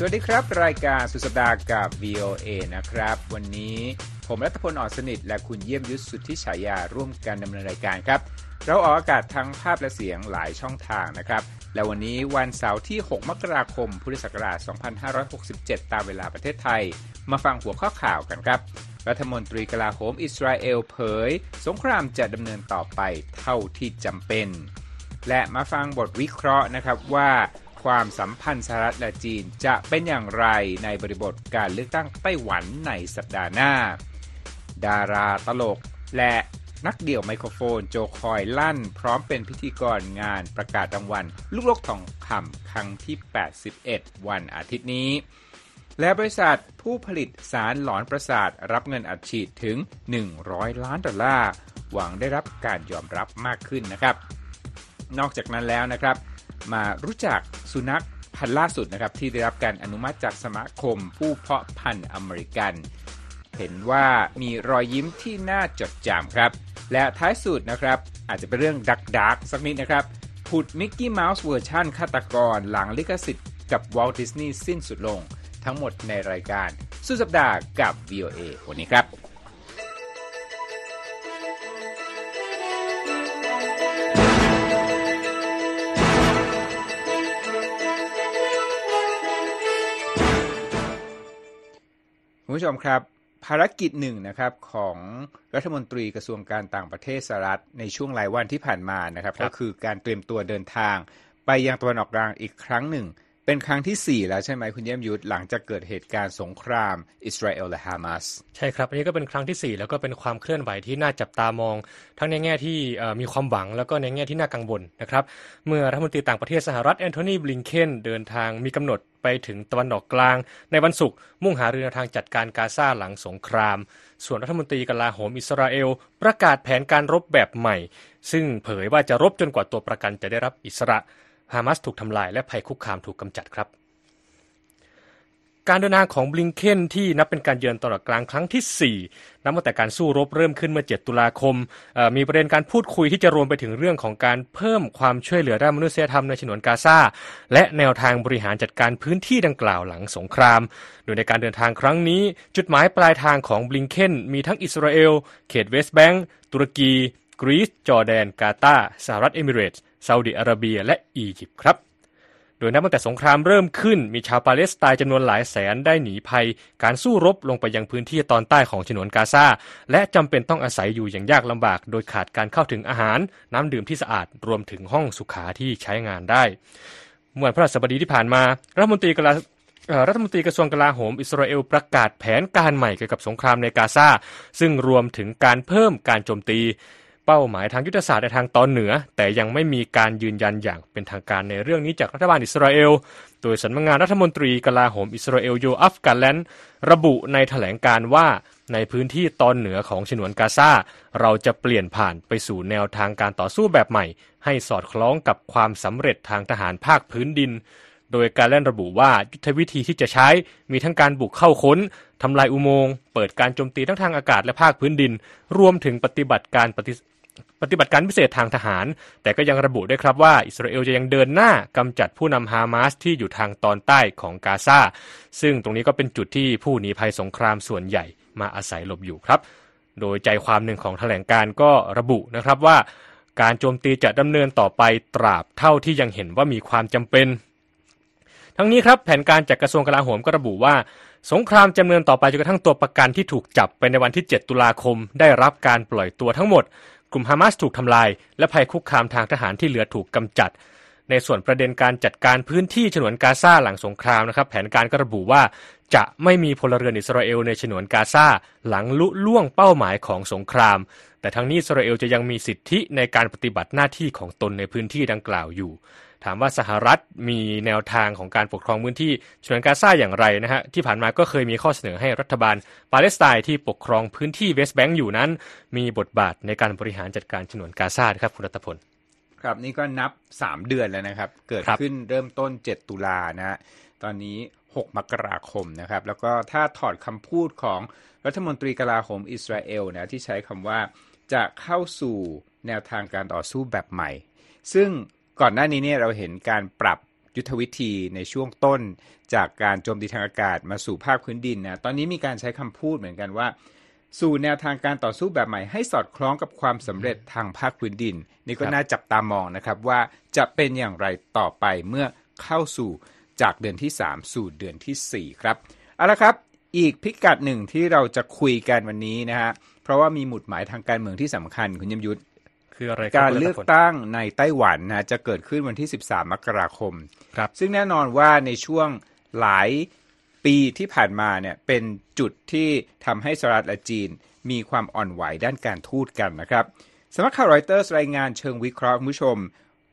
สวัสดีครับ รายการสุดสัปดาห์กับ VOA นะครับ วันนี้ผมรัฐพลอ่อนสนิท และคุณเยี่ยมยุทธสุทธิฉายาร่วมกันดำเนินรายการครับ เราออกอากาศทั้งภาพและเสียงหลายช่องทางนะครับ และวันนี้วันเสาร์ที่ 6 มกราคม พุทธศักราช 2567 ตามเวลาประเทศไทย มาฟังหัวข้อข่าวกันครับ รัฐมนตรีกลาโหมอิสราเอลเผย สงครามจะดำเนินต่อไปเท่าที่จำเป็น และมาฟังบทวิเคราะห์นะครับว่า ความสัมพันธ์สหรัฐและจีนจะเป็นอย่างไรในบริบทการเลือกตั้งไต้หวันในสัปดาห์หน้า ดาราตลกและนักเดี่ยวไมโครโฟนโจคอยลั่น พร้อมเป็นพิธีกรงานประกาศรางวัลลูกโลกทองคำครั้งที่ 81 วันอาทิตย์นี้ และบริษัทผู้ผลิตสารหลอนประสาทรับเงินอัดฉีดถึง 100 ล้านดอลลาร์ หวังได้รับการยอมรับมากขึ้นนะครับ นอกจากนั้นแล้วนะครับ มารู้จักสุนัขพันธุ์ล่าสุดนะครับที่ได้รับการอนุมัติจากสมาคมผู้เพาะพันธุ์อเมริกัน เห็นว่ามีรอยยิ้มที่น่าจดจำครับ และท้ายสุดนะครับอาจจะเป็นเรื่อง dark dark สักนิดนะครับผุดมิกกี้เมาส์เวอร์ชั่นฆาตกรหลังลิขสิทธิ์กับวอลต์ดิสนีย์สิ้นสุดลง ทั้งหมดในรายการสุดสัปดาห์กับ VOA วันนี้ครับ ผู้ชมครับ ภารกิจหนึ่งนะครับของรัฐมนตรีกระทรวงการต่างประเทศสหรัฐในช่วงหลายวันที่ผ่านมานะครับครับก็คือการเตรียมตัวเดินทางไปยังตะวันออกกลางอีกครั้งหนึ่ง เป็นครั้งที่ 4 แล้วใช่ไหมคุณเยี่ยมยุทธหลังจากเกิดเหตุการณ์สงครามอิสราเอลและฮามาสใช่ครับ อันนี้ก็เป็นครั้งที่ 4 แล้วก็เป็นความเคลื่อนไหวที่น่าจับตามอง ทั้งในแง่ที่มีความหวังแล้วก็ในแง่ที่น่ากังวลนะครับ เมื่อรัฐมนตรีต่างประเทศสหรัฐแอนโทนีบลิงเคนเดินทางมีกำหนดไปถึงตะวันออกกลาง ในวันศุกร์มุ่งหารือแนวทางจัดการกาซาหลังสงคราม ส่วนรัฐมนตรีกลาโหมอิสราเอล ประกาศแผนการรบแบบใหม่ ซึ่งเผยว่าจะรบจนกว่าตัวประกันจะได้รับอิสระ ฮามาสถูกทำลายและภัยคุกคามถูกกำจัดครับ การเดินทางของบลิงเคนที่นับเป็นการเยือนตลอดกลางครั้งที่ 4 นับตั้งแต่การสู้รบเริ่มขึ้นเมื่อ 7 ตุลาคม มีประเด็นการพูดคุยที่จะรวมไปถึงเรื่องของการเพิ่มความช่วยเหลือด้านมนุษยธรรมในฉนวนกาซาและแนวทางบริหารจัดการพื้นที่ดังกล่าวหลังสงคราม โดยในการเดินทางครั้งนี้ จุดหมายปลายทางของบลิงเคนมีทั้งอิสราเอล เขตเวสต์แบงก์ตุรกีกรีซจอร์แดน กาตาร์สหรัฐเอมิเรตส์ ซาอุดิอาระเบียและอียิปต์ครับ โดยนับตั้งแต่สงครามเริ่มขึ้น มีชาวปาเลสไตน์จำนวนหลายแสนได้หนีภัย การสู้รบลงไปยังพื้นที่ตอนใต้ของฉนวนกาซาและจำเป็นต้องอาศัยอยู่อย่างยากลำบาก โดยขาดการเข้าถึงอาหาร น้ำดื่มที่สะอาดรวมถึงห้องสุขาที่ใช้งานได้เมื่อวันพฤหัสบดีที่ผ่านมารัฐมนตรีกลารัฐมนตรีกระทรวงกลาโหมอิสราเอลประกาศแผนการใหม่เกี่ยวกับสงครามในกาซาซึ่งรวมถึงการเพิ่มการโจมตี เป้าหมายทางยุทธศาสตร์ในทางตอนเหนือ แต่ยังไม่มีการยืนยันอย่างเป็นทางการในเรื่องนี้จากรัฐบาลอิสราเอล โดยสำนักงานรัฐมนตรีกลาโหมอิสราเอลโยอัฟกาแลนด์ระบุในแถลงการว่าในพื้นที่ตอนเหนือของฉนวนกาซาเราจะเปลี่ยนผ่านไปสู่แนวทางการต่อสู้แบบใหม่ ให้สอดคล้องกับความสำเร็จทางทหารภาคพื้นดิน โดยการเล่นระบุว่ายุทธวิธีที่จะใช้มีทั้งการบุกเข้าค้นทำลายอุโมงค์เปิดการโจมตีทั้งทางอากาศและภาคพื้นดิน รวมถึงปฏิบัติการปฏิ ปฏิบัติการพิเศษทางทหาร แต่ก็ยังระบุด้วยครับว่าอิสราเอลจะยังเดินหน้ากำจัดผู้นำฮามาสที่อยู่ทางตอนใต้ของกาซาซึ่งตรงนี้ก็เป็นจุดที่ผู้หนีภัยสงครามส่วนใหญ่มาอาศัยหลบอยู่ครับ โดยใจความหนึ่งของแถลงการก็ระบุนะครับว่า การโจมตีจะดำเนินต่อไปตราบเท่าที่ยังเห็นว่ามีความจำเป็น ทั้งนี้ครับแผนการจากกระทรวงกลาโหมก็ระบุว่าสงครามจะดำเนินต่อไปจนกระทั่งตัวประกันที่ถูกจับไปในวันที่ 7 ตุลาคม ได้รับการปล่อยตัวทั้งหมด กลุ่มฮามาสถูกทำลาย และภัยคุกคามทางทหารที่เหลือถูกกำจัด ในส่วนประเด็นการจัดการพื้นที่ฉนวนกาซาหลังสงครามนะครับ แผนการก็ระบุว่าจะไม่มีพลเรือนอิสราเอลในฉนวนกาซาหลังลุล่วงเป้าหมายของสงคราม แต่ทั้งนี้อิสราเอลจะยังมีสิทธิในการปฏิบัติหน้าที่ของตนในพื้นที่ดังกล่าวอยู่ ถามว่าสหรัฐมีแนวทางของการปกครองพื้นที่ฉนวนกาซาอย่างไรนะฮะที่ผ่านมาก็เคยมีข้อเสนอให้รัฐบาลปาเลสไตน์ที่ปกครองพื้นที่เวสต์แบงก์อยู่นั้น มีบทบาทในการบริหารจัดการฉนวนกาซาครับคุณรัตพลครับนี่ก็นับ 3 เดือนแล้วนะครับ เกิดขึ้นเริ่มต้น 7 ตุลานะฮะตอนนี้ 6 มกราคมนะครับ แล้วก็ถ้าถอดคำพูดของรัฐมนตรีกลาโหมอิสราเอลนะที่ใช้คำว่าจะเข้าสู่แนวทางการต่อสู้แบบใหม่ ซึ่ง ก่อนหน้านี้เนี่ยเราเห็นการปรับยุทธวิธีในช่วงต้นจากการโจมตีทางอากาศมาสู่ภาคพื้นดินนะตอนนี้มีการใช้คำพูดเหมือนกันว่า สู่แนวทางการต่อสู้แบบใหม่ให้สอดคล้องกับความสำเร็จทางภาคพื้นดิน นี่ก็น่าจับตามองนะครับว่าจะเป็นอย่างไรต่อไปเมื่อเข้าสู่จากเดือนที่ 3 สู่เดือนที่ 4 ครับเอาละครับอีกพิกัดหนึ่งที่เราจะคุยกันวันนี้นะฮะเพราะว่ามีหมุดหมายทางการเมืองที่สำคัญคุณยมยุทธ คืออะไรการเลือกตั้งในไต้หวันนะจะเกิดขึ้นวันที่ 13 มกราคมครับซึ่งแน่นอนว่าในช่วงหลายปีที่ผ่านมาเนี่ยเป็นจุดที่ทำให้สหรัฐและจีน มีความอ่อนไหวด้านการทูตกันนะครับสำนักข่าวรอยเตอร์รายงานเชิงวิเคราะห์คุณผู้ชม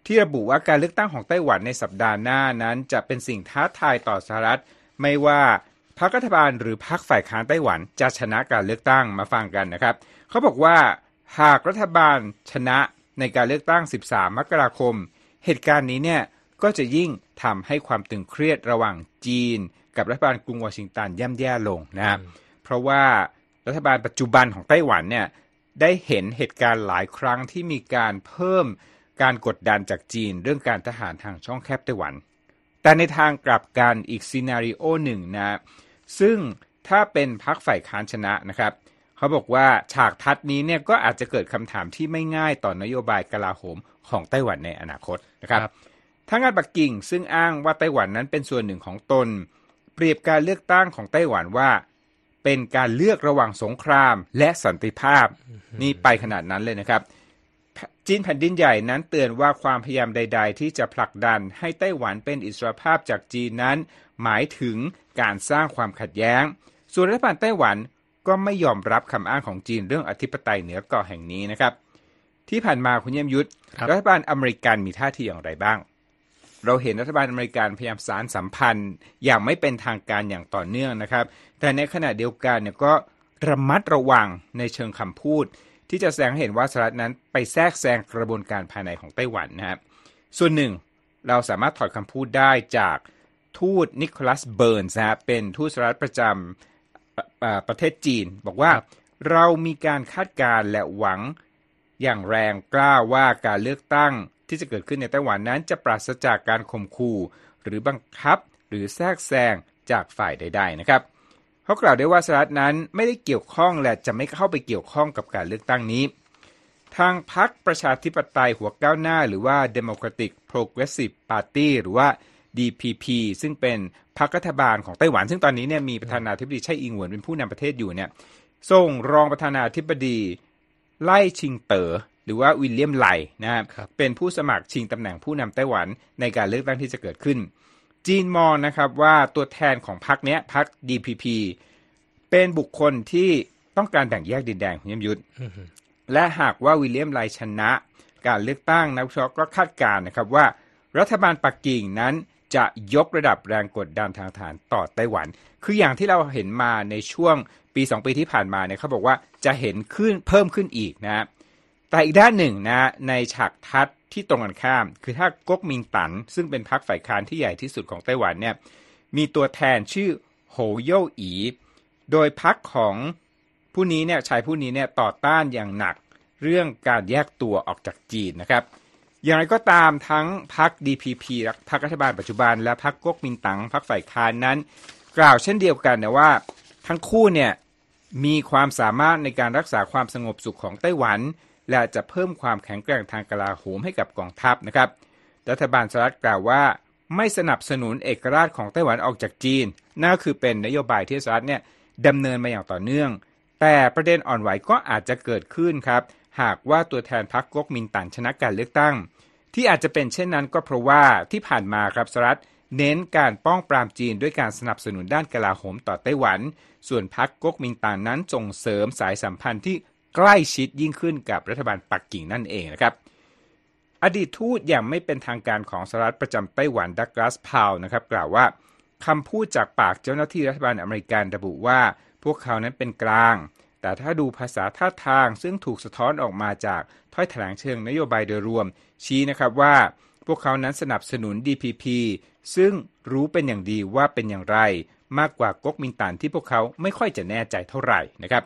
ที่ระบุว่าการเลือกตั้งของไต้หวันในสัปดาห์หน้านั้นจะเป็นสิ่งท้าทายต่อสหรัฐ ไม่ว่าพรรครัฐบาลหรือพรรคฝ่ายค้านไต้หวันจะชนะการเลือกตั้งมาฟังกันนะครับ เขาบอกว่า หากรัฐบาลชนะในการเลือกตั้ง 13 มกราคม เหตุการณ์นี้เนี่ยก็จะยิ่งทำให้ความตึงเครียดระหว่างจีน กับรัฐบาลกรุงวอชิงตันย่ำแย่ลงนะครับเพราะว่ารัฐบาลปัจจุบันของไต้หวันเนี่ยได้เห็นเหตุการณ์หลายครั้งที่มีการเพิ่มการกดดันจากจีนเรื่องการทหารทางช่องแคบไต้หวัน แต่ในทางกลับกันอีกซีนารีโอหนึ่งนะ ซึ่งถ้าเป็นพรรคฝ่ายค้านชนะนะครับ เขาบอกว่าฉากทัดนี้เนี่ยก็อาจจะเกิดคำถามที่ไม่ง่ายต่อนโยบายกลาโหมของไต้หวันในอนาคตนะครับครับทางการปักกิ่งซึ่งอ้างว่าไต้หวันนั้นเป็นส่วนหนึ่งของตน เปรียบการเลือกตั้งของไต้หวันว่า เป็นการเลือกระหว่างสงครามและสันติภาพนี่ไปขนาดนั้นเลยนะครับ จีนแผ่นดินใหญ่นั้นเตือนว่าความพยายามใด ๆ ที่จะผลักดันให้ไต้หวันเป็นอิสรภาพจากจีนนั้น หมายถึงการสร้างความขัดแย้ง ส่วนรัฐบาลไต้หวัน ก็ไม่ยอมรับคำอ้างของจีนเรื่องอธิปไตยเหนือเกาะแห่งนี้นะครับ ที่ผ่านมาคุณเยี่ยมยุทธครับรัฐบาลอเมริกันมีท่าทีอย่างไรบ้าง เราเห็นรัฐบาลอเมริกันพยายามสารสัมพันธ์อย่างไม่เป็นทางการอย่างต่อเนื่องนะครับ แต่ในขณะเดียวกันเนี่ยก็ระมัดระวังในเชิงคำพูด ที่จะแสดงให้เห็นว่าสหรัฐนั้นไปแทรกแซงกระบวนการภายในของไต้หวันนะครับส่วนหนึ่งเราสามารถถอดคำพูดได้จากทูตนิโคลัสเบิร์นส์นะฮะเป็นทูตสหรัฐประจำ ประเอ่อประเทศจีน บอกว่าครับเรามีการคาดการณ์และหวังอย่างแรงกล้าว่าการเลือกตั้งที่จะเกิดขึ้นในไต้หวันนั้นจะปราศจากการข่มขู่หรือบังคับหรือแทรกแซงจากฝ่ายใด ๆ นะครับเขากล่าวได้ว่าสหรัฐนั้นไม่ได้เกี่ยวข้องและจะไม่เข้าไปเกี่ยวข้องกับการเลือกตั้งนี้ ทางพรรคประชาธิปไตยหัวก้าวหน้า หรือว่า Democratic Progressive Party หรือว่า DPP ซึ่งเป็นพรรครัฐบาลของไต้หวัน ซึ่งตอนนี้เนี่ยมีประธานาธิบดีไช่อิงเหวินเป็นผู้นำประเทศอยู่เนี่ยส่งรองประธานาธิบดีไล่ชิงเตอ๋อหรือว่าวิลเลียมไลนะครับครับเป็นผู้สมัครชิงตำแหน่งผู้นำไต้หวันในการเลือกตั้งที่จะเกิดขึ้น จีนมองนะครับว่าตัวแทนของพรรคเนี้ยพรรค DPP เป็นบุคคลที่ต้องการแบ่งแยกดินแดนของยมยุทธและหากว่าวิลเลียมไลชนะ การเลือกตั้งนักวิเคราะห์ก็คาดการณ์นะครับว่า รัฐบาลปักกิ่งนั้น จะยกระดับแรงกดดันทางฐานต่อไต้หวัน คืออย่างที่เราเห็นมาในช่วงปี 2 ปีที่ผ่านมาเนี่ยเขาบอกว่าจะเห็นขึ้นเพิ่มขึ้นอีกนะแต่อีกด้านหนึ่งนะในฉากทัดที่ตรงกันข้าม คือถ้าก๊กมิงตั๋นซึ่งเป็นพรรคฝ่ายค้านที่ใหญ่ที่สุดของไต้หวันเนี่ยมีตัวแทนชื่อโหโย่อี โดยพรรคของผู้นี้เนี่ยชายผู้นี้เนี่ยต่อต้านอย่างหนักเรื่องการแยกตัวออกจากจีนนะครับ อย่างไรก็ตามทั้งพรรค DPP พรรครัฐบาลปัจจุบัน และพรรคก๊กมินตั๋งพรรคฝ่ายค้านนั้น กล่าวเช่นเดียวกันนะว่า ทั้งคู่เนี่ยมีความสามารถในการรักษาความสงบสุขของไต้หวัน และจะเพิ่มความแข็งแกร่งทางกลาโหมให้กับกองทัพนะครับ รัฐบาลสหรัฐกล่าวว่าไม่สนับสนุนเอกราชของไต้หวันออกจากจีนนั่นก็คือเป็นนโยบายที่สหรัฐเนี่ยดำเนินมาอย่างต่อเนื่อง แต่ประเด็นอ่อนไหวก็อาจจะเกิดขึ้นครับ หากว่าตัวแทนพรรคก๊กมินตั๋งชนะการเลือกตั้ง ที่อาจจะเป็นเช่นนั้นก็เพราะว่าที่ผ่านมาครับสหรัฐเน้นการป้องปรามจีนด้วยการสนับสนุนด้านกลาโหมต่อไต้หวัน ส่วนพรรคก๊กมินตั๋งนั้นส่งเสริมสายสัมพันธ์ที่ใกล้ชิดยิ่งขึ้นกับรัฐบาลปักกิ่งนั่นเองนะครับ อดีตทูตอย่างไม่เป็นทางการของสหรัฐประจำไต้หวันดักลาสพาวนะครับ กล่าวว่าคำพูดจากปากเจ้าหน้าที่รัฐบาลอเมริกันระบุว่า พวกเขานั้นเป็นกลาง แต่ถ้าดูภาษาท่าทางซึ่งถูกสะท้อนออกมาจากถ้อยแถลงเชิงนโยบายโดยรวม ชี้นะครับว่าพวกเขานั้นสนับสนุน DPP ซึ่งรู้เป็นอย่างดีว่าเป็นอย่างไร มากกว่าก๊กมินตั๋นที่พวกเขาไม่ค่อยจะแน่ใจเท่าไหร่นะครับ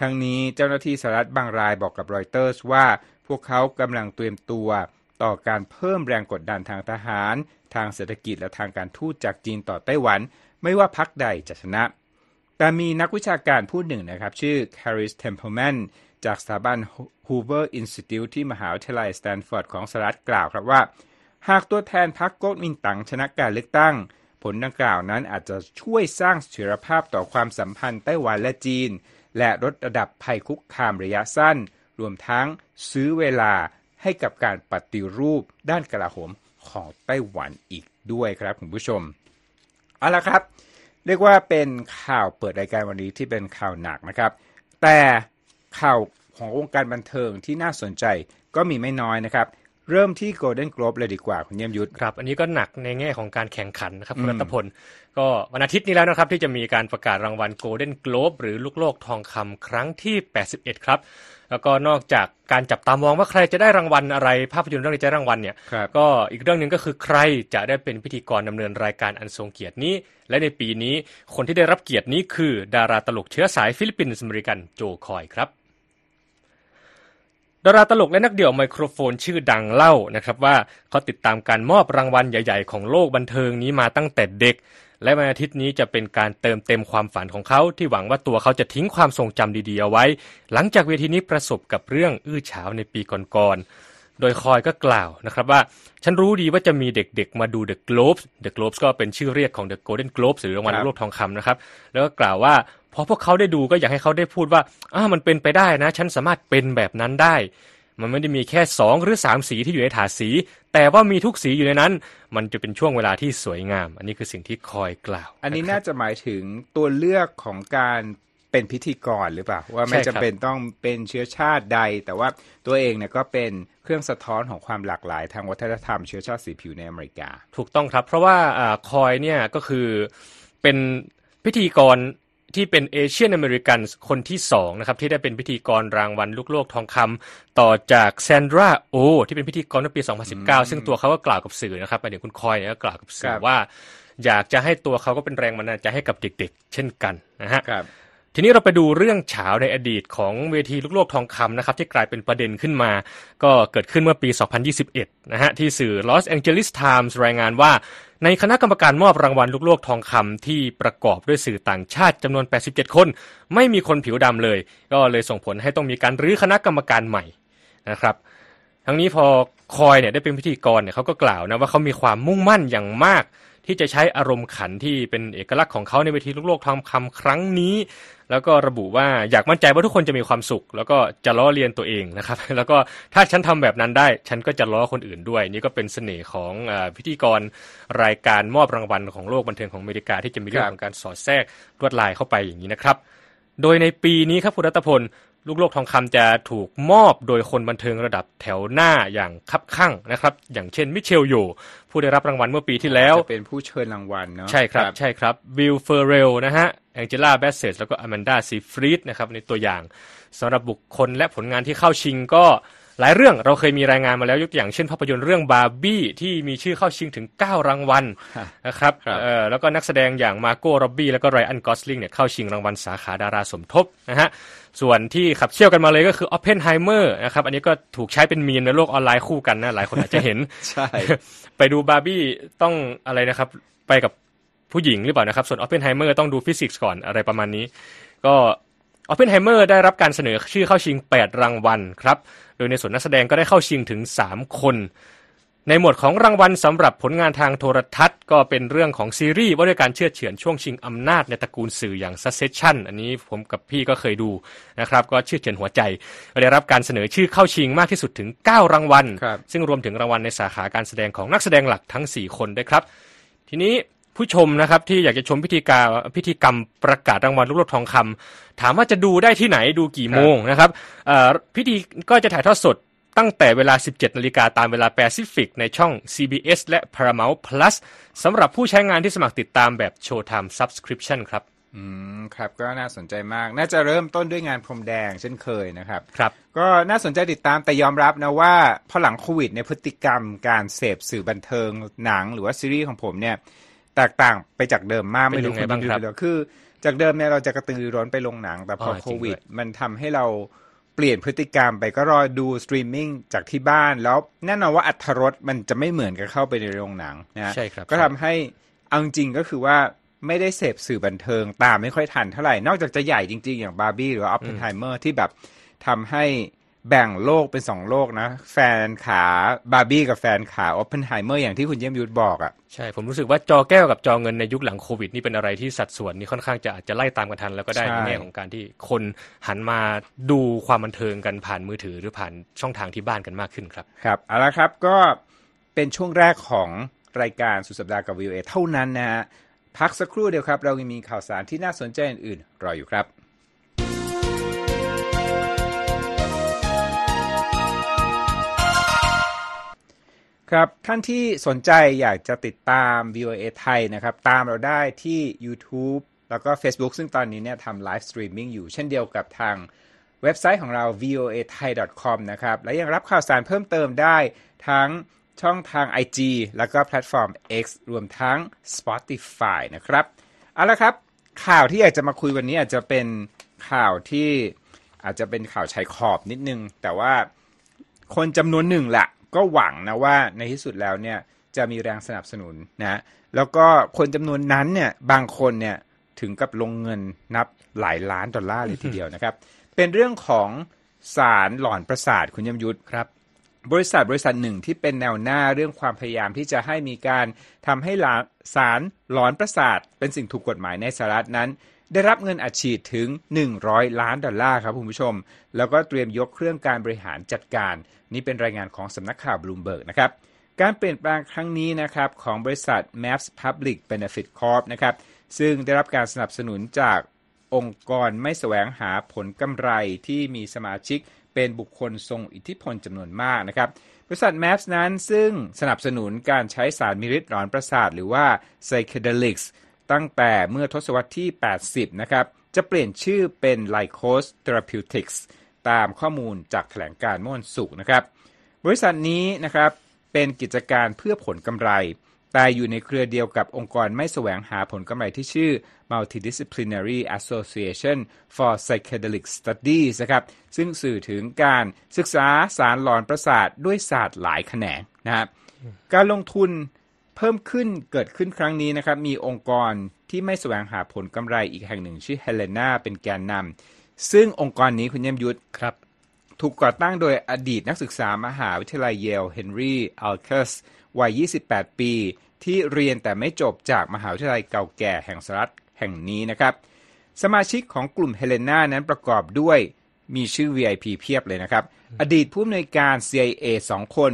ทั้งนี้เจ้าหน้าที่สหรัฐบางรายบอกกับรอยเตอร์สว่า พวกเขากำลังเตรียมตัวต่อการเพิ่มแรงกดดันทางทหาร ทางเศรษฐกิจและทางการทูตจากจีนต่อไต้หวัน ไม่ว่าพรรคใดจะชนะ แต่มีนักวิชาการผู้หนึ่งนะครับ ชื่อ Caris Templeman จากสถาบัน Hoover Institute ที่มหาวิทยาลัยสแตนฟอร์ดของสหรัฐกล่าวครับว่า หากตัวแทนพรรคโกมินตั๋งชนะการเลือกตั้ง ผลดังกล่าวนั้นอาจจะช่วยสร้างเสถียรภาพต่อความสัมพันธ์ไต้หวันและจีน และลดระดับภัยคุกคามระยะสั้น รวมทั้งซื้อเวลาให้กับการปฏิรูปด้านกลาโหมของไต้หวันอีกด้วยครับคุณผู้ชมเอาละครับ เรียกว่าเป็นข่าวเปิดรายการวันนี้ที่เป็นข่าวหนักนะครับ แต่ข่าวของวงการบันเทิงที่น่าสนใจก็มีไม่น้อยนะครับ เริ่มที่ Golden Globe เลยดีกว่าคุณเยี่ยมยุทธครับ อันนี้ก็หนักในแง่ของการแข่งขันนะครับคุณรัตพล ก็วันอาทิตย์นี้แล้วนะครับ ที่จะมีการประกาศรางวัล Golden Globe หรือลูกโลกทองคำครั้งที่ 81 ครับ แล้วก็นอกจากการจับตามองว่าใครจะได้รางวัลอะไร ภาพยนตร์เรื่องนี้จะได้รางวัลเนี่ยครับก็อีกเรื่องหนึ่งก็คือใครจะได้เป็นพิธีกรดำเนินรายการอันทรงเกียรตินี้ และในปีนี้คนที่ได้รับเกียรตินี้คือ ดาราตลกเชื้อสายฟิลิปปินส์อเมริกันโจคอยครับดาราตลกและนักเดี่ยวไมโครโฟนชื่อดังเล่านะครับว่าเขาติดตามการมอบรางวัลใหญ่ ๆ ของโลกบันเทิงนี้มาตั้งแต่เด็ก และวันอาทิตย์นี้จะเป็นการเติมเต็มความฝันของเขาที่หวังว่าตัวเขาจะทิ้งความทรงจำดีๆเอาไว้ หลังจากเวทีนี้ประสบกับเรื่องอื้อฉาวในปีก่อนๆ โดยคอยก็กล่าวนะครับว่า ฉันรู้ดีว่าจะมีเด็กๆ มาดู The Globes The Globes ก็เป็นชื่อเรียกของ The Golden Globes หรือรางวัลครับโลกทองคำนะครับ แล้วก็กล่าวว่าพอพวกเขาได้ดูก็อยากให้เขาได้พูดว่าอ้ามันเป็นไปได้นะ ฉันสามารถเป็นแบบนั้นได้ มันไม่ได้มีแค่สองหรือสามสีที่อยู่ในถาดสี แต่ว่ามีทุกสีอยู่ในนั้น มันจะเป็นช่วงเวลาที่สวยงาม อันนี้คือสิ่งที่คอยกล่าว อันนี้ะครับน่าจะหมายถึงตัวเลือกของการเป็นพิธีกรหรือเปล่า ว่าไม่ใช่ครับจำเป็นต้องเป็นเชื้อชาติใด แต่ว่าตัวเองเนี่ยก็เป็นเครื่องสะท้อนของความหลากหลาย ทางวัฒนธรรมเชื้อชาติสีผิวในอเมริกา ถูกต้องครับ เพราะว่าอาคอยเนี่ยก็คือเป็นพิธีกร ที่เป็น Asian American คนที่สองนะครับที่ได้เป็นพิธีกรรางวัลลูกโลกทองคำต่อจากแซนดราโอที่เป็นพิธีกรเมื่อปี 2019 ซึ่งตัวเขาก็กล่าวกับสื่อนะครับหมายถึงคุณคอยเนี่ยก็กล่าวกับสื่อครับว่า อยากจะให้ตัวเขาก็เป็นแรงบันดาลใจให้กับเด็ก ๆ เช่นกันนะฮะครับ ทีนี้เราไปดูเรื่องฉาวในอดีตของเวทีลูกโลกทองคำนะครับที่กลายเป็นประเด็นขึ้นมา ก็เกิดขึ้นเมื่อปี 2021 นะฮะที่สื่อ Los Angeles Times รายงานว่า ในคณะกรรมการมอบรางวัลลูกโลกทองคำที่ประกอบด้วยสื่อต่างชาติจำนวน 87 คน ไม่มีคนผิวดำเลย ก็เลยส่งผลให้ต้องมีการรื้อคณะกรรมการใหม่นะครับทั้งนี้พอคอยเนี่ยได้เป็นพิธีกรเนี่ยเขาก็กล่าวนะว่าเขามีความมุ่งมั่นอย่างมากที่จะใช้อารมณ์ขันที่เป็นเอกลักษณ์ของเขาในเวทีลูกโลกทองคำครั้งนี้ แล้วก็ระบุว่าอยากมั่นใจว่าทุกคนจะมีความสุข แล้วก็จะล้อเลียนตัวเองนะครับ แล้วก็ถ้าฉันทำแบบนั้นได้ ฉันก็จะล้อคนอื่นด้วย นี่ก็เป็นเสน่ห์ของอพิธีกรรายการมอบรางวัลของโลกบันเทิงของอเมริกาที่จะมีเรื่องของการสอดแทรกลวดลายเข้าไปอย่างนี้นะครับ โดยในปีนี้ครับคุณรัตพล ลูกโลกทองคำจะถูกมอบโดยคนบันเทิงระดับแถวหน้าอย่างคับคั่งนะครับ อย่างเช่นมิเชลโยผู้ได้รับรางวัลเมื่อปีที่แล้วจะเป็นผู้เชิญรางวัลเนาะใช่ครับ ใช่ครับวิลเฟอร์เรลนะฮะแองเจล่าแบสเซตแล้วก็อแมนดาซีฟรีดนะครับในตัวอย่างสำหรับบุคคลและผลงานที่เข้าชิงก็หลายเรื่องเราเคยมีรายงานมาแล้วยกตัวอย่างเช่นภาพยนตร์เรื่องบาร์บี้ที่มีชื่อเข้าชิงถึง 9 รางวัลนะครับครับเอ่อแล้วก็นักแสดงอย่างมาโก้ร็อบบี้แล้วก็ไรอันกอสลิงเนี่ยเข้าชิงรางวัลสาขาดาราสมทบนะฮะ ส่วนที่ขับเคี่ยวกันมาเลยก็คือออ p เพนไฮเมอร์นะครับอันนี้ก็ถูกใช้เป็นมีมในโลกออนไลน์คู่กันนะหลายคนอาจจะเห็น ใช่ ไปดูบาร์บี้ต้องอะไรนะครับ ไปกับผู้หญิงหรือเปล่านะครับ ส่วนออ p เพนไฮเมอร์ต้องดูฟิสิกส์ก่อนอะไรประมาณนี้ ก็ออ p เพนไฮเมอร์ได้รับการเสนอชื่อเข้าชิง 8 รางวัลครับ โดยในส่วนนักแสดงก็ได้เข้าชิงถึง 3 คน ในหมวดของรางวัลสำหรับผลงานทางโทรทัศน์ ก็เป็นเรื่องของซีรีส์ว่าด้วยการเชื่อดเฉือนช่วงชิงอำนาจในตระกูลสื่ออย่าง Succession อันนี้ผมกับพี่ก็เคยดูนะครับก็เชื่อดเฉือนหัวใจก็ได้รับการเสนอชื่อเข้าชิงมากที่สุดถึง 9 รางวัลครับซึ่งรวมถึงรางวัลในสาขาการแสดงของนักแสดงหลักทั้ง 4 คนด้วยครับ ทีนี้ผู้ชมนะครับที่อยากจะชมพิธีการพิธีกรรมประกาศรางวัลลูกโลกทองคำถามว่าจะดูได้ที่ไหนดูกี่โมงนะครับเอ่อพิธีก็จะถ่ายทอดสด ตั้งแต่เวลา 17 นาฬิกาตามเวลาแปซิฟิกในช่อง CBS และ Paramount Plus สำหรับผู้ใช้งานที่สมัครติดตามแบบ Showtime Subscription ครับ อืม ครับ ก็น่าสนใจมาก น่าจะเริ่มต้นด้วยงานพรมแดงเช่นเคยนะครับ ครับ ก็น่าสนใจติดตามแต่ยอมรับนะว่าพอหลังโควิดในยพฤติกรรมการเสพสื่อบันเทิงหนังหรือว่าซีรีส์ของผมเนี่ยแตกต่างไปจากเดิมมากเป็นไม่รู้ยังไงบ้างณครับดูแล้วคือ จากเดิมเนี่ยเราจะกระตือรือร้นไปโรงหนัง แต่พอเอาจริงโควิดด้วยมันทำให้เรา เปลี่ยนพฤติกรรมไปก็รอดูสตรีมมิ่งจากที่บ้านแล้วแน่นอนว่าอรรถรสมันจะไม่เหมือนกับเข้าไปในโรงหนังนะใช่ครับก็ทำให้เอาจริงก็คือว่าไม่ได้เสพสื่อบันเทิงตามไม่ค่อยทันเท่าไหร่ นอกจากจะใหญ่จริง ๆ อย่างบาร์บี้หรือออปเพนไฮเมอร์ที่แบบทำให้ แบ่งโลกเป็นสองโลกนะ แฟนขาบาร์บี้กับแฟนขาออปเพนไฮเมอร์อย่างที่คุณเยี่ยมยุทธบอกอะ่ะใช่ ผมรู้สึกว่าจอแก้วกับจอเงินในยุคหลังโควิด นี่เป็นอะไรที่สัดส่วนนี่ค่อนข้างจะอาจจะไล่ตามกันทัน แล้วก็ได้ใช่ในแง่ของการที่คนหันมาดูความบันเทิงกันผ่านมือถือหรือผ่านช่องทางที่บ้านกันมากขึ้นครับครับเอาละครับก็เป็นช่วงแรกของรายการสุดสัปดาห์กับ VOA เท่านั้นนะฮะพักสักครู่เดียวครับ เรายังมีข่าวสารที่น่าสนใจอื่นๆรออยู่ครับ ครับท่านที่สนใจอยากจะติดตาม VOA ไทยนะครับ ตามเราได้ที่ YouTube แล้วก็ Facebook ซึ่งตอนนี้เนี่ยทำ live streaming อยู่เช่นเดียวกับทางเว็บไซต์ของเรา voa thai com นะครับ และยังรับข่าวสารเพิ่มเติมได้ทั้งช่องทาง IG แล้วก็แพลตฟอร์ม X รวมทั้ง Spotify นะครับ เอาละครับ ข่าวที่อยากจะมาคุยวันนี้อาจจะเป็นข่าวที่อาจจะเป็นข่าวชายขอบนิดนึง แต่ว่าคนจำนวนหนึ่งแหละ ก็หวังนะว่าในที่สุดแล้วเนี่ยจะมีแรงสนับสนุนนะแล้วก็คนจำนวนนั้นเนี่ยบางคนเนี่ยถึงกับลงเงินนับหลายล้านดอลลาร์เลยทีเดียวนะครับ เป็นเรื่องของสารหลอนประสาทคุณยมยุทธครับ บริษัทบริษัทหนึ่งที่เป็นแนวหน้าเรื่องความพยายามที่จะให้มีการทำให้หลาสารหลอนประสาทเป็นสิ่งถูกกฎหมายในสหรัฐนั้น ได้รับเงินอัดฉีดถึง 100 ล้านดอลลาร์ครับคุณผู้ชม แล้วก็เตรียมยกเครื่องการบริหารจัดการ นี่เป็นรายงานของสำนักข่าวบลูมเบิร์กนะครับการเปลี่ยนแปลงครั้งนี้นะครับของบริษัท Maps Public Benefit Corp นะครับซึ่งได้รับการสนับสนุนจากองค์กรไม่แสวงหาผลกำไรที่มีสมาชิกเป็นบุคคลทรงอิทธิพลจำนวนมากนะครับบริษัท Maps นั้นซึ่งสนับสนุนการใช้สารมีฤทธิ์หลอนประสาท หรือว่า psychedelics ตั้งแต่เมื่อทศวรรษที่ 80 นะครับ จะเปลี่ยนชื่อเป็น Lycos Therapeutics ตามข้อมูลจากแถลงการเมื่อวันศุกร์นะครับ บริษัทนี้นะครับเป็นกิจการเพื่อผลกำไร แต่อยู่ในเครือเดียวกับองค์กรไม่แสวงหาผลกำไรที่ชื่อ Multidisciplinary Association for Psychedelic Studies นะครับซึ่งสื่อถึงการศึกษาสารหลอนประสาทด้วยศาสตร์หลายแขนงนะครับการลงทุน เพิ่มขึ้นเกิดขึ้นครั้งนี้นะครับ มีองค์กรที่ไม่แสวงหาผลกำไรอีกแห่งหนึ่งชื่อเฮเลนาเป็นแกนนำซึ่งองค์กรนี้คุณเยี่ยมยุทธครับถูกก่อตั้งโดยอดีตนักศึกษามหาวิทยาลัยเยลเฮนรี่เอลคัสวัย 28 ปี ที่เรียนแต่ไม่จบจากมหาวิทยาลัยเก่าแก่แห่งสหรัฐแห่งนี้นะครับ สมาชิกของกลุ่มเฮเลนานั้นประกอบด้วยมีชื่อ VIP เพียบเลยนะครับ อดีตผู้อำนวยการ CIA 2 คน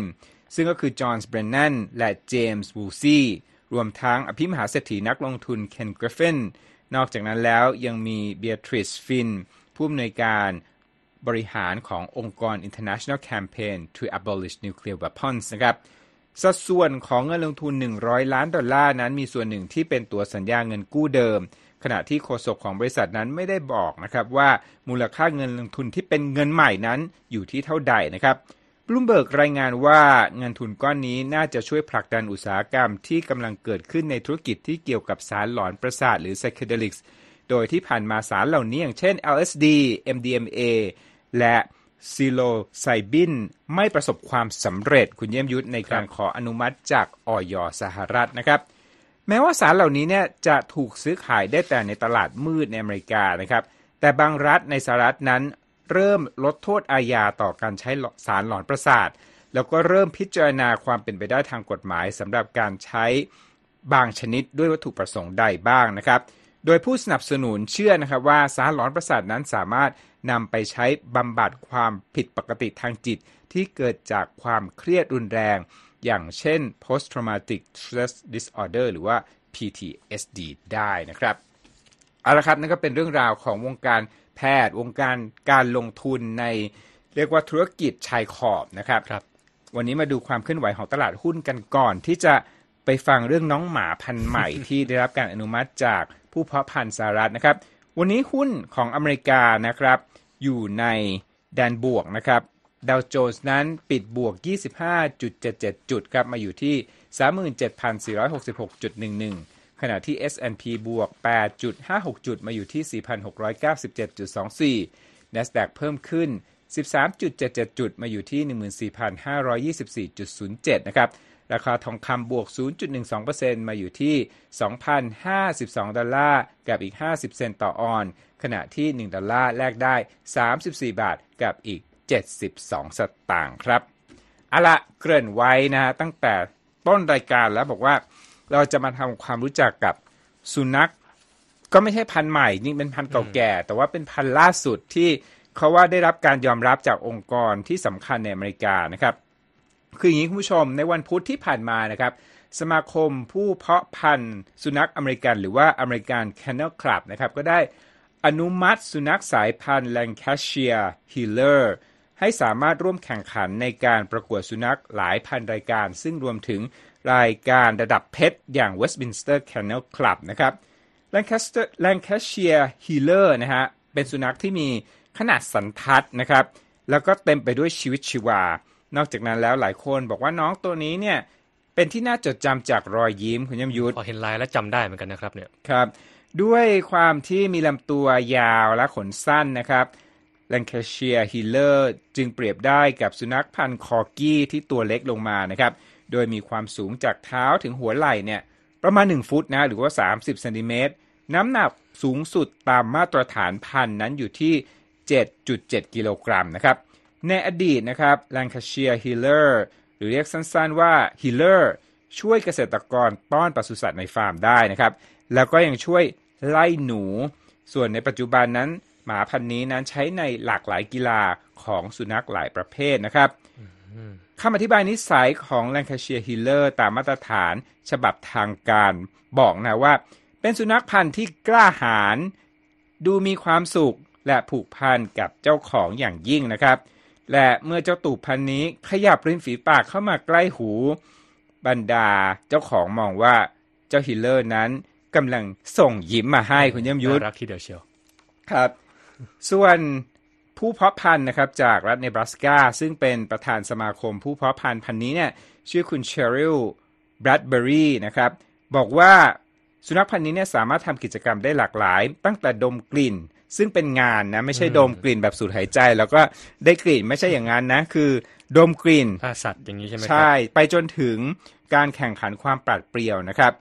ซึ่งก็คือจอห์นส์เบรนนันและเจมส์วูลซีย์รวมทั้งอภิมหาเศรษฐีนักลงทุนเคนกริฟฟินนอกจากนั้นแล้วยังมีเบียทริสฟินผู้อำนวยการบริหารขององค์กร International Campaign to Abolish Nuclear Weapons นะครับ สัดส่วนของเงินลงทุน 100 ล้านดอลลาร์นั้นมีส่วนหนึ่งที่เป็นตัวสัญญาเงินกู้เดิม ขณะที่โฆษกของบริษัทนั้นไม่ได้บอกนะครับว่ามูลค่าเงินลงทุนที่เป็นเงินใหม่นั้นอยู่ที่เท่าใดนะครับ บลูมเบิร์กรายงานว่าเงินทุนก้อนนี้น่าจะช่วยผลักดันอุตสาหกรรมที่กำลังเกิดขึ้นในธุรกิจที่เกี่ยวกับสารหลอนประสาทหรือ psychedelics โดยที่ผ่านมาสารเหล่านี้อย่างเช่น LSD MDMA และซิโลไซบินไม่ประสบความสำเร็จคุณเยี่ยมยุทธในการขออนุมัติจากออยสหรัฐนะครับ แม้ว่าสารเหล่านี้เนี่ยจะถูกซื้อขายได้แต่ในตลาดมืดในอเมริกานะครับ แต่บางรัฐในสหรัฐนั้น เริ่มลดโทษอาญาต่อการใช้สารหลอนประสาท แล้วก็เริ่มพิจารณาความเป็นไปได้ทางกฎหมายสำหรับการใช้บางชนิดด้วยวัตถุประสงค์ใดบ้างนะครับ โดยผู้สนับสนุนเชื่อนะครับว่าสารหลอนประสาทนั้นสามารถนำไปใช้บำบัดความผิดปกติทางจิต ที่เกิดจากความเครียดรุนแรง อย่างเช่น post traumatic stress disorder หรือว่า PTSD ได้นะครับ เอาละครับนั่นก็เป็นเรื่องราวของวงการ แพทย์ วงการการลงทุนในเรียกว่าธุรกิจชายขอบนะครับครับวันนี้มาดูความเคลื่อนไหวของตลาดหุ้นกันก่อน ที่จะไปฟังเรื่องน้องหมาพันธุ์ใหม่ ที่ได้รับการอนุมัติจากผู้เพาะพันธุ์สหรัฐนะครับ วันนี้หุ้นของอเมริกานะครับ อยู่ในแดนบวกนะครับดาวโจนส์นั้นปิดบวก 25.77 จุดครับมาอยู่ที่ 37,466.11 ขณะที่ S&P บวก 8.56 จุดมาอยู่ที่ 4,697.24 NASDAQ เพิ่มขึ้น 13.77 จุดมาอยู่ที่ 14,524.07 นะครับ ราคาทองคำบวก 0.12%มาอยู่ที่ 2,052 ดอลลาร์ กับอีก 50 เซนต์ต่อออนซ์ ขณะที่ 1 ดอลลาร์แลกได้ 34 บาท กับอีก 72 สตางค์ครับอะละเกริ่นไว้นะฮะตั้งแต่ต้นรายการแล้วบอกว่า เราจะมาทำความรู้จักกับสุนัข ก็ไม่ใช่พันธุ์ใหม่นี่เป็นพันธุ์เก่าแก่ แต่ว่าเป็นพันธุ์ล่าสุดที่เขาว่าได้รับการยอมรับจากองค์กรที่สำคัญในอเมริกานะครับ คืออย่างนี้คุณผู้ชมในวันพุธที่ผ่านมานะครับ สมาคมผู้เพาะพันธุ์สุนัขอเมริกัน หรือว่าอเมริกัน Kennel Club นะครับก็ได้อนุมัติสุนัขสายพันธุ์ Lancashire Heeler ให้สามารถร่วมแข่งขันในการประกวดสุนัขหลายพันรายการ ซึ่งรวมถึง รายการระดับเพชรอย่าง Westminster Kennel Club นะครับ Lancaster Lancashire Heeler นะฮะ เป็นสุนัขที่มีขนาดสันทัดนะครับ แล้วก็เต็มไปด้วยชีวิตชีวา นอกจากนั้นแล้วหลายคนบอกว่าน้องตัวนี้เนี่ย เป็นที่น่าจดจำจากรอยยิ้มคุณยมยุทธพอเห็นลายแล้วจำได้เหมือนกันนะครับเนี่ยครับ ด้วยความที่มีลำตัวยาวและขนสั้นนะครับ Lancashire Heeler จึงเปรียบได้กับสุนัขพันธุ์คอกี้ที่ตัวเล็กลงมานะครับ โดยมีความสูงจากเท้าถึงหัวไหล่เนี่ยประมาณ 1 ฟุตนะหรือว่า 30เซนติเมตรน้ำหนักสูงสุดตามมาตรฐานพันธุ์นั้นอยู่ที่ 7.7 กิโลกรัมนะครับ ในอดีตนะครับ Lancashire Heeler หรือเรียกสั้นๆว่า Heeler ช่วยเกษตรกรต้อนปศุสัตว์ในฟาร์มได้นะครับ แล้วก็ยังช่วยไล่หนู ส่วนในปัจจุบันนั้นหมาพันธุ์นี้นั้นใช้ในหลากหลายกีฬาของสุนัขหลายประเภทนะครับ คำอธิบายนิสัยของ Lancashire Heeler ตามมาตรฐานฉบับทางการบอกนะว่า เป็นสุนัขพันธุ์ที่กล้าหาญดูมีความสุขและผูกพันกับเจ้าของอย่างยิ่งนะครับ และเมื่อเจ้าตูบพันธุ์นี้ขยับริมฝีปากเข้ามาใกล้หู บรรดาเจ้าของมองว่าเจ้าฮิลเลอร์นั้นกำลังส่งยิ้มมาให้คุณเยี่ยมยุทธน่ารักทีเดียวเชียวครับ ส่วน ผู้เพาะพันธุ์นะครับจากรัฐเนบราสกา ซึ่งเป็นประธานสมาคมผู้เพาะพันธุ์พันธุ์นี้เนี่ยชื่อคุณเชอริลบรัดเบอรี่นะครับบอกว่าสุนัขพันธุ์นี้เนี่ยสามารถทำกิจกรรมได้หลากหลาย ตั้งแต่ดมกลิ่น ซึ่งเป็นงานนะไม่ใช่ดมกลิ่นแบบสูดหายใจ แล้วก็ได้กลิ่นไม่ใช่อย่างนั้นนะคือ ดมกลิ่นถ้าสัตว์อย่างนี้ใช่ไหมครับใช่ไปจนถึงการแข่งขันความปราดเปรียวนะครับ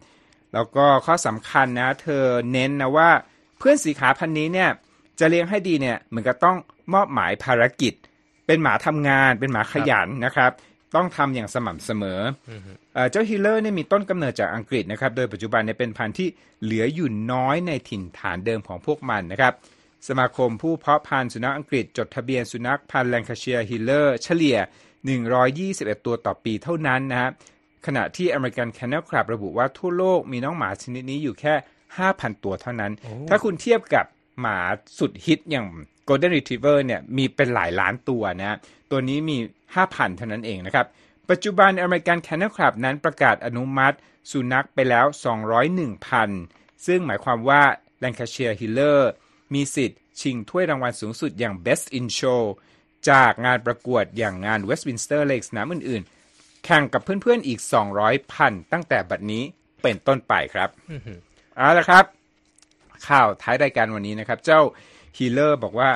แล้วก็ข้อสำคัญนะ เธอเน้นนะว่าเพื่อนสีขาพันธุ์นี้เนี่ย จะเลี้ยงให้ดีเนี่ยเหมือนกับต้องมอบหมายภารกิจ เป็นหมาทำงานเป็นหมาขยันนะครับ ต้องทำอย่างสม่ำเสมอเอ่อเจ้าฮีลเลอร์เนี่ยมีต้นกำเนิดจากอังกฤษนะครับ โดยปัจจุบันเนี่ยเป็นพันธุ์ที่เหลืออยู่น้อยในถิ่นฐานเดิมของพวกมันนะครับ สมาคมผู้เพาะพันธุ์สุนัขอังกฤษ จดทะเบียนสุนัขพันธุ์แลงคาเชียร์ฮีลเลอร์เฉลี่ย 121 ตัวต่อปีเท่านั้นนะครับขณะที่ American Kennel Club ระบุว่าทั่วโลกมีน้องหมาชนิดนี้อยู่แค่ 5,000 ตัวเท่านั้น ถ้าคุณเทียบกับ หมาสุดฮิตอย่าง Golden Retriever เนี่ยมีเป็นหลายล้านตัวนะตัวนี้มี 5,000 เท่านั้นเองนะครับ ปัจจุบัน American Kennel Club นั้นประกาศอนุมัติ สุนัขไปแล้ว 201,000 ซึ่งหมายความว่า Lancashire Heeler มีสิทธิ์ชิงถ้วยรางวัลสูงสุดอย่าง Best in Show จากงานประกวดอย่างงาน Westminster และอีกสนามอื่นๆ แข่งกับเพื่อนๆอีก 200พันธุ์ตั้งแต่บัดนี้เป็นต้นไปครับเอาละครับ ข่าวท้ายรายการวันนี้นะครับ เจ้าฮีลเลอร์บอกว่า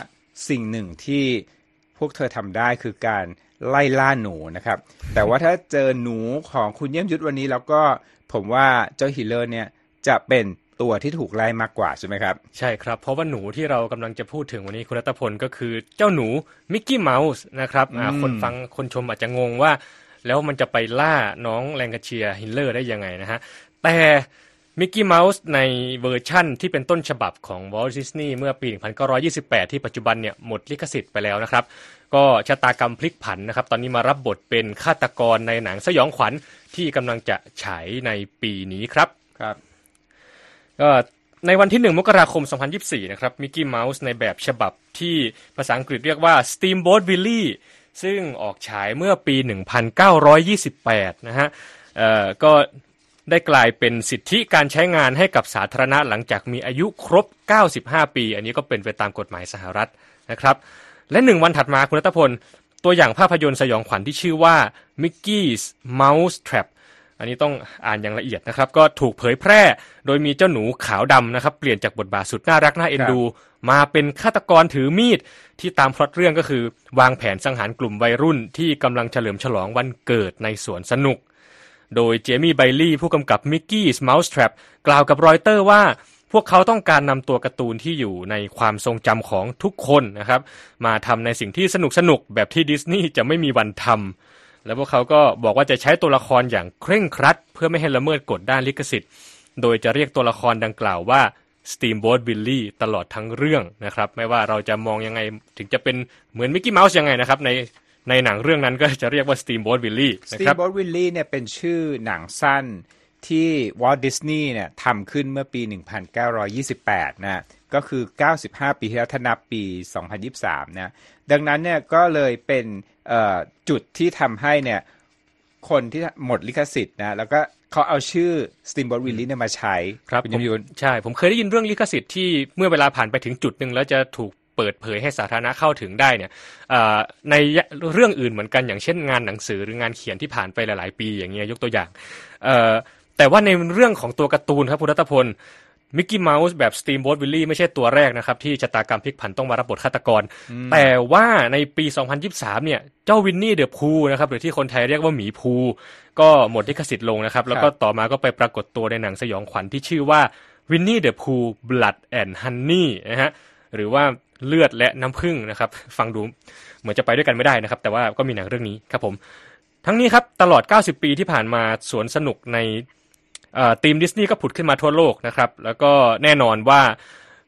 สิ่งหนึ่งที่พวกเธอทำได้คือการไล่ล่าหนูนะครับ แต่ว่าถ้าเจอหนูของคุณเยี่ยมยุทธวันนี้ แล้วก็ผมว่าเจ้าฮีลเลอร์เนี่ยจะเป็นตัวที่ถูกไล่มากกว่าใช่ไหมครับ ใช่ครับ เพราะว่าหนูที่เรากำลังจะพูดถึงวันนี้คุณรัตพลก็คือเจ้าหนูมิกกี้เมาส์นะครับอ่าอืมคนฟังคนชมอาจจะงงว่า แล้วมันจะไปล่าน้องแลงคาเชียร์ฮีลเลอร์ได้ยังไงนะฮะแต่ มิกกี้เมาส์ในเวอร์ชั่นที่เป็นต้นฉบับของวอลต์ดิสนีย์เมื่อปี 1928 ที่ปัจจุบันเนี่ยหมดลิขสิทธิ์ไปแล้วนะครับ ก็ชะตากรรมพลิกผันนะครับ ตอนนี้มารับบทเป็นฆาตกรในหนังสยองขวัญที่กำลังจะฉายในปีนี้ครับครับก็ในวันที่ 1 มกราคม 2024 นะครับมิกกี้เมาส์ในแบบฉบับที่ภาษาอังกฤษเรียกว่า Steamboat Willie ซึ่งออกฉายเมื่อปี 1928 นะฮะเอ่อก็ ได้กลายเป็นสิทธิการใช้งานให้กับสาธารณะหลังจากมีอายุครบ 95 ปี อันนี้ก็เป็นไปตามกฎหมายสหรัฐนะครับ และหนึ่งวันถัดมาคุณรัตพล ตัวอย่างภาพยนตร์สยองขวัญที่ชื่อว่า Mickey's Mouse Trap อันนี้ต้องอ่านอย่างละเอียดนะครับ ก็ถูกเผยแพร่ โดยมีเจ้าหนูขาวดำนะครับ เปลี่ยนจากบทบาทสุดน่ารักน่าเอ็นดู มาเป็นฆาตกรถือมีด ที่ตามพล็อตเรื่องก็คือ วางแผนสังหารกลุ่มวัยรุ่นที่กำลังเฉลิมฉลองวันเกิดในสวนสนุก โดยเจมี่เบลีย์ผู้กำกับ Mickey's Mouse Trap กล่าวกับรอยเตอร์ว่าพวกเขาต้องการนำตัวการ์ตูนที่อยู่ในความทรงจำของทุกคนนะครับ มาทำในสิ่งที่สนุกสนุกแบบที่ดิสนีย์จะไม่มีวันทำแล้วพวกเขาก็บอกว่าจะใช้ตัวละครอย่างเคร่งครัด เพื่อไม่ให้ละเมิดกฎด้านลิขสิทธิ์ โดยจะเรียกตัวละครดังกล่าวว่า Steamboat Willie ตลอดทั้งเรื่องนะครับ ไม่ว่าเราจะมองยังไงถึงจะเป็นเหมือนมิกกี้เมาส์ยังไงนะครับใน ในหนังเรื่องนั้นก็จะเรียกว่า Steamboat Willie สนะตีครับบอ t วิลลี่เนี่ยเป็นชื่อหนังสั้นที่วอล t ์ดิสนีย์เนี่ยทำขึ้นเมื่อปี 1928 นะ ก็คือ 95 ปีที่แล้วถ้านับปี 2023 นะ ดังนั้นเนี่ยก็เลยเป็นเอ่อจุดที่ทำให้เนี่ยคนที่หมดลิขสิทธิ์นะ แล้วก็เขาเอาชื่อ Steamboat Willie เนี่ยมาใช้ ครับคุณผมยมยุนใช่ ผมเคยได้ยินเรื่องลิขสิทธิ์ที่เมื่อเวลาผ่านไปถึงจุดหนึ่งแล้วจะถูก เปิดเผยให้สาธารณะเข้าถึงได้เนี่ยเอ่อในเรื่องอื่นเหมือนกันอย่างเช่นงานหนังสือหรืองานเขียนที่ผ่านไปหลาย ๆ ปีอย่างเงี้ยยกตัวอย่างเอ่อแต่ว่าในเรื่องของตัวการ์ตูนครับคุณรัตพลมิกกี้เมาส์แบบสตีมโบ๊ทวิลลี่ไม่ใช่ตัวแรกนะครับ ที่ชะตากรรมพลิกผันต้องมารับบทฆาตกร แต่ว่าในปี 2023 เนี่ย เจ้าวินนี่เดอะพูนะครับ หรือที่คนไทยเรียกว่าหมีภูก็หมดลิขสิทธิ์ลงนะครับ แล้วก็ต่อมาก็ไปปรากฏตัวในหนังสยองขวัญที่ชื่อว่าวินนี่เดอะพู Blood and Honey นะฮะหรือว่า เลือดและน้ำผึ้งนะครับ ฟังดูเหมือนจะไปด้วยกันไม่ได้นะครับ แต่ว่าก็มีหนังเรื่องนี้ครับผม ทั้งนี้ครับตลอด 90 ปีที่ผ่านมาสวนสนุกในธีมดิสนีย์ก็ผุดขึ้นมาทั่วโลกนะครับ แล้วก็แน่นอนว่า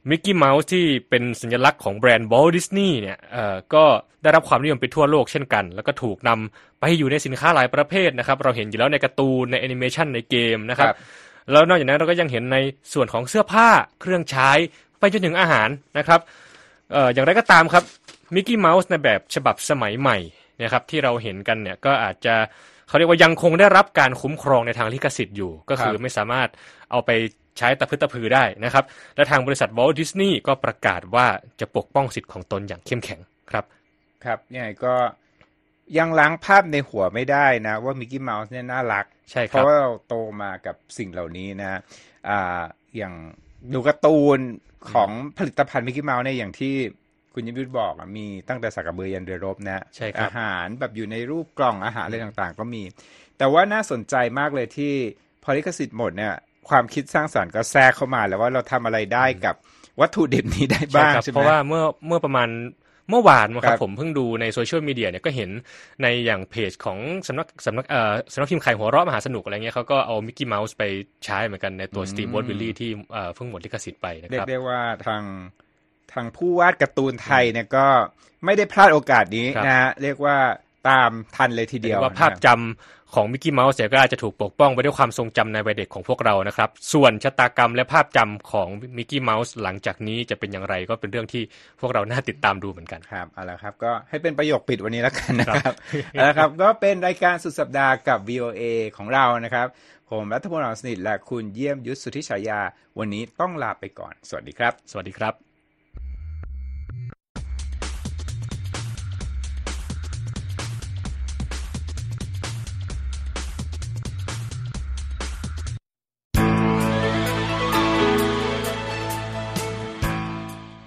มิกกี้เมาส์ที่เป็นสัญลักษณ์ของแบรนด์วอลต์ดิสนีย์เนี่ยเอ่อก็ได้รับความนิยมไปทั่วโลกเช่นกัน แล้วก็ถูกนำไปอยู่ในสินค้าหลายประเภทนะครับ เราเห็นอยู่แล้วในการ์ตูนในแอนิเมชันในเกมนะครับครับแล้วนอกจากนั้นเราก็ยังเห็นในส่วนของเสื้อผ้าเครื่องใช้ไปจนถึงอาหารนะครับ เอ่ออย่างไรก็ตามครับมิกกี้เมาส์ในแบบฉบับสมัยใหม่นะครับที่เราเห็นกันเนี่ยก็อาจจะเขาเรียกว่ายังคงได้รับการคุ้มครองในทางลิขสิทธิ์อยู่ ก็คือครับไม่สามารถเอาไปใช้ตะพึดตะพือได้นะครับ และทางบริษัทวอลต์ดิสนีย์ก็ประกาศว่าจะปกป้องสิทธิ์ของตนอย่างเข้มแข็งครับครับยังไงก็ยังล้างภาพในหัวไม่ได้นะ ว่ามิกกี้เมาส์เนี่ยน่ารัก ใช่ครับราะว่าเราโตมากับสิ่งเหล่านี้นะอ่าอย่าง ดูการ์ตูนของผลิตภัณฑ์มิกกี้เมาส์เนี่ยอย่างที่คุณเยี่ยมยุทธบอกอะมีตั้งแต่สากกะเบือยันเรือรบนะใช่ครับอาหารแบบอยู่ในรูปกล่องอาหารอะไรต่างๆ ก็มี แต่ว่าน่าสนใจมากเลยที่พอลิขสิทธิ์หมดเนี่ยความคิดสร้างสรรค์ก็แทรกเข้ามาแล้วว่าเราทำอะไรได้กับวัตถุดิบนี้ได้บ้างครับใช่ไหมเพราะว่าเมื่อเมื่อประมาณ เมื่อวานมั้งครับครับผมเพิ่งดูในโซเชียลมีเดียเนี่ยก็เห็นในอย่างเพจของสำนักสำนักเอ่อสำนักพิมพ์ขายหัวเราะมหาสนุกอะไรเงี้ยเขาก็เอามิกกี้เมาส์ไปใช้เหมือนกันในตัวอืมสตีมบอ t วิลลี่ที่เอ่อเพิ่งหมดลิขสิทธิ์ไปนะเรียครับได้ว่าทางทางผู้วาดการ์ตูนไทยเนี่ยก็ไม่ได้พลาดโอกาสนี้ครับนะฮะเรียกว่าตามทันเลยทีเดียวว่าภาพนะจำ ของมิกกี้เมาส์เนี่ยก็อาจจะถูกปกป้องไปด้วยความทรงจำในวัยเด็กของพวกเรานะครับ ส่วนชะตากรรมและภาพจำของมิกกี้เมาส์หลังจากนี้จะเป็นอย่างไรก็เป็นเรื่องที่พวกเราน่าติดตามดูเหมือนกันครับเอาละครับก็ให้เป็นประโยคปิดวันนี้แล้วกันนะคครัรับบเอาละครับก็เป็นรายการสุดสัปดาห์กับ VOA ของเรานะครับ ผมรัฐพลอ่อนสนิทและคุณเยี่ยมยุทธสุทธิฉายา วันนี้ต้องลาไปก่อน สวัสดีครับ สวัสดีครับ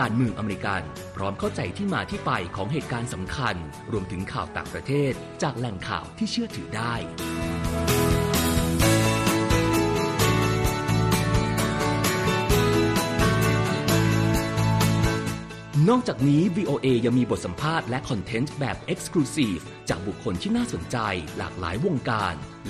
การเมืองอเมริกัน พร้อมเข้าใจที่มาที่ไปของเหตุการณ์สำคัญ รวมถึงข่าวต่างประเทศ จากแหล่งข่าวที่เชื่อถือได้ นอกจากนี้ VOA ยังมีบทสัมภาษณ์และคอนเทนต์แบบ Exclusive จากบุคคลที่น่าสนใจหลากหลายวงการ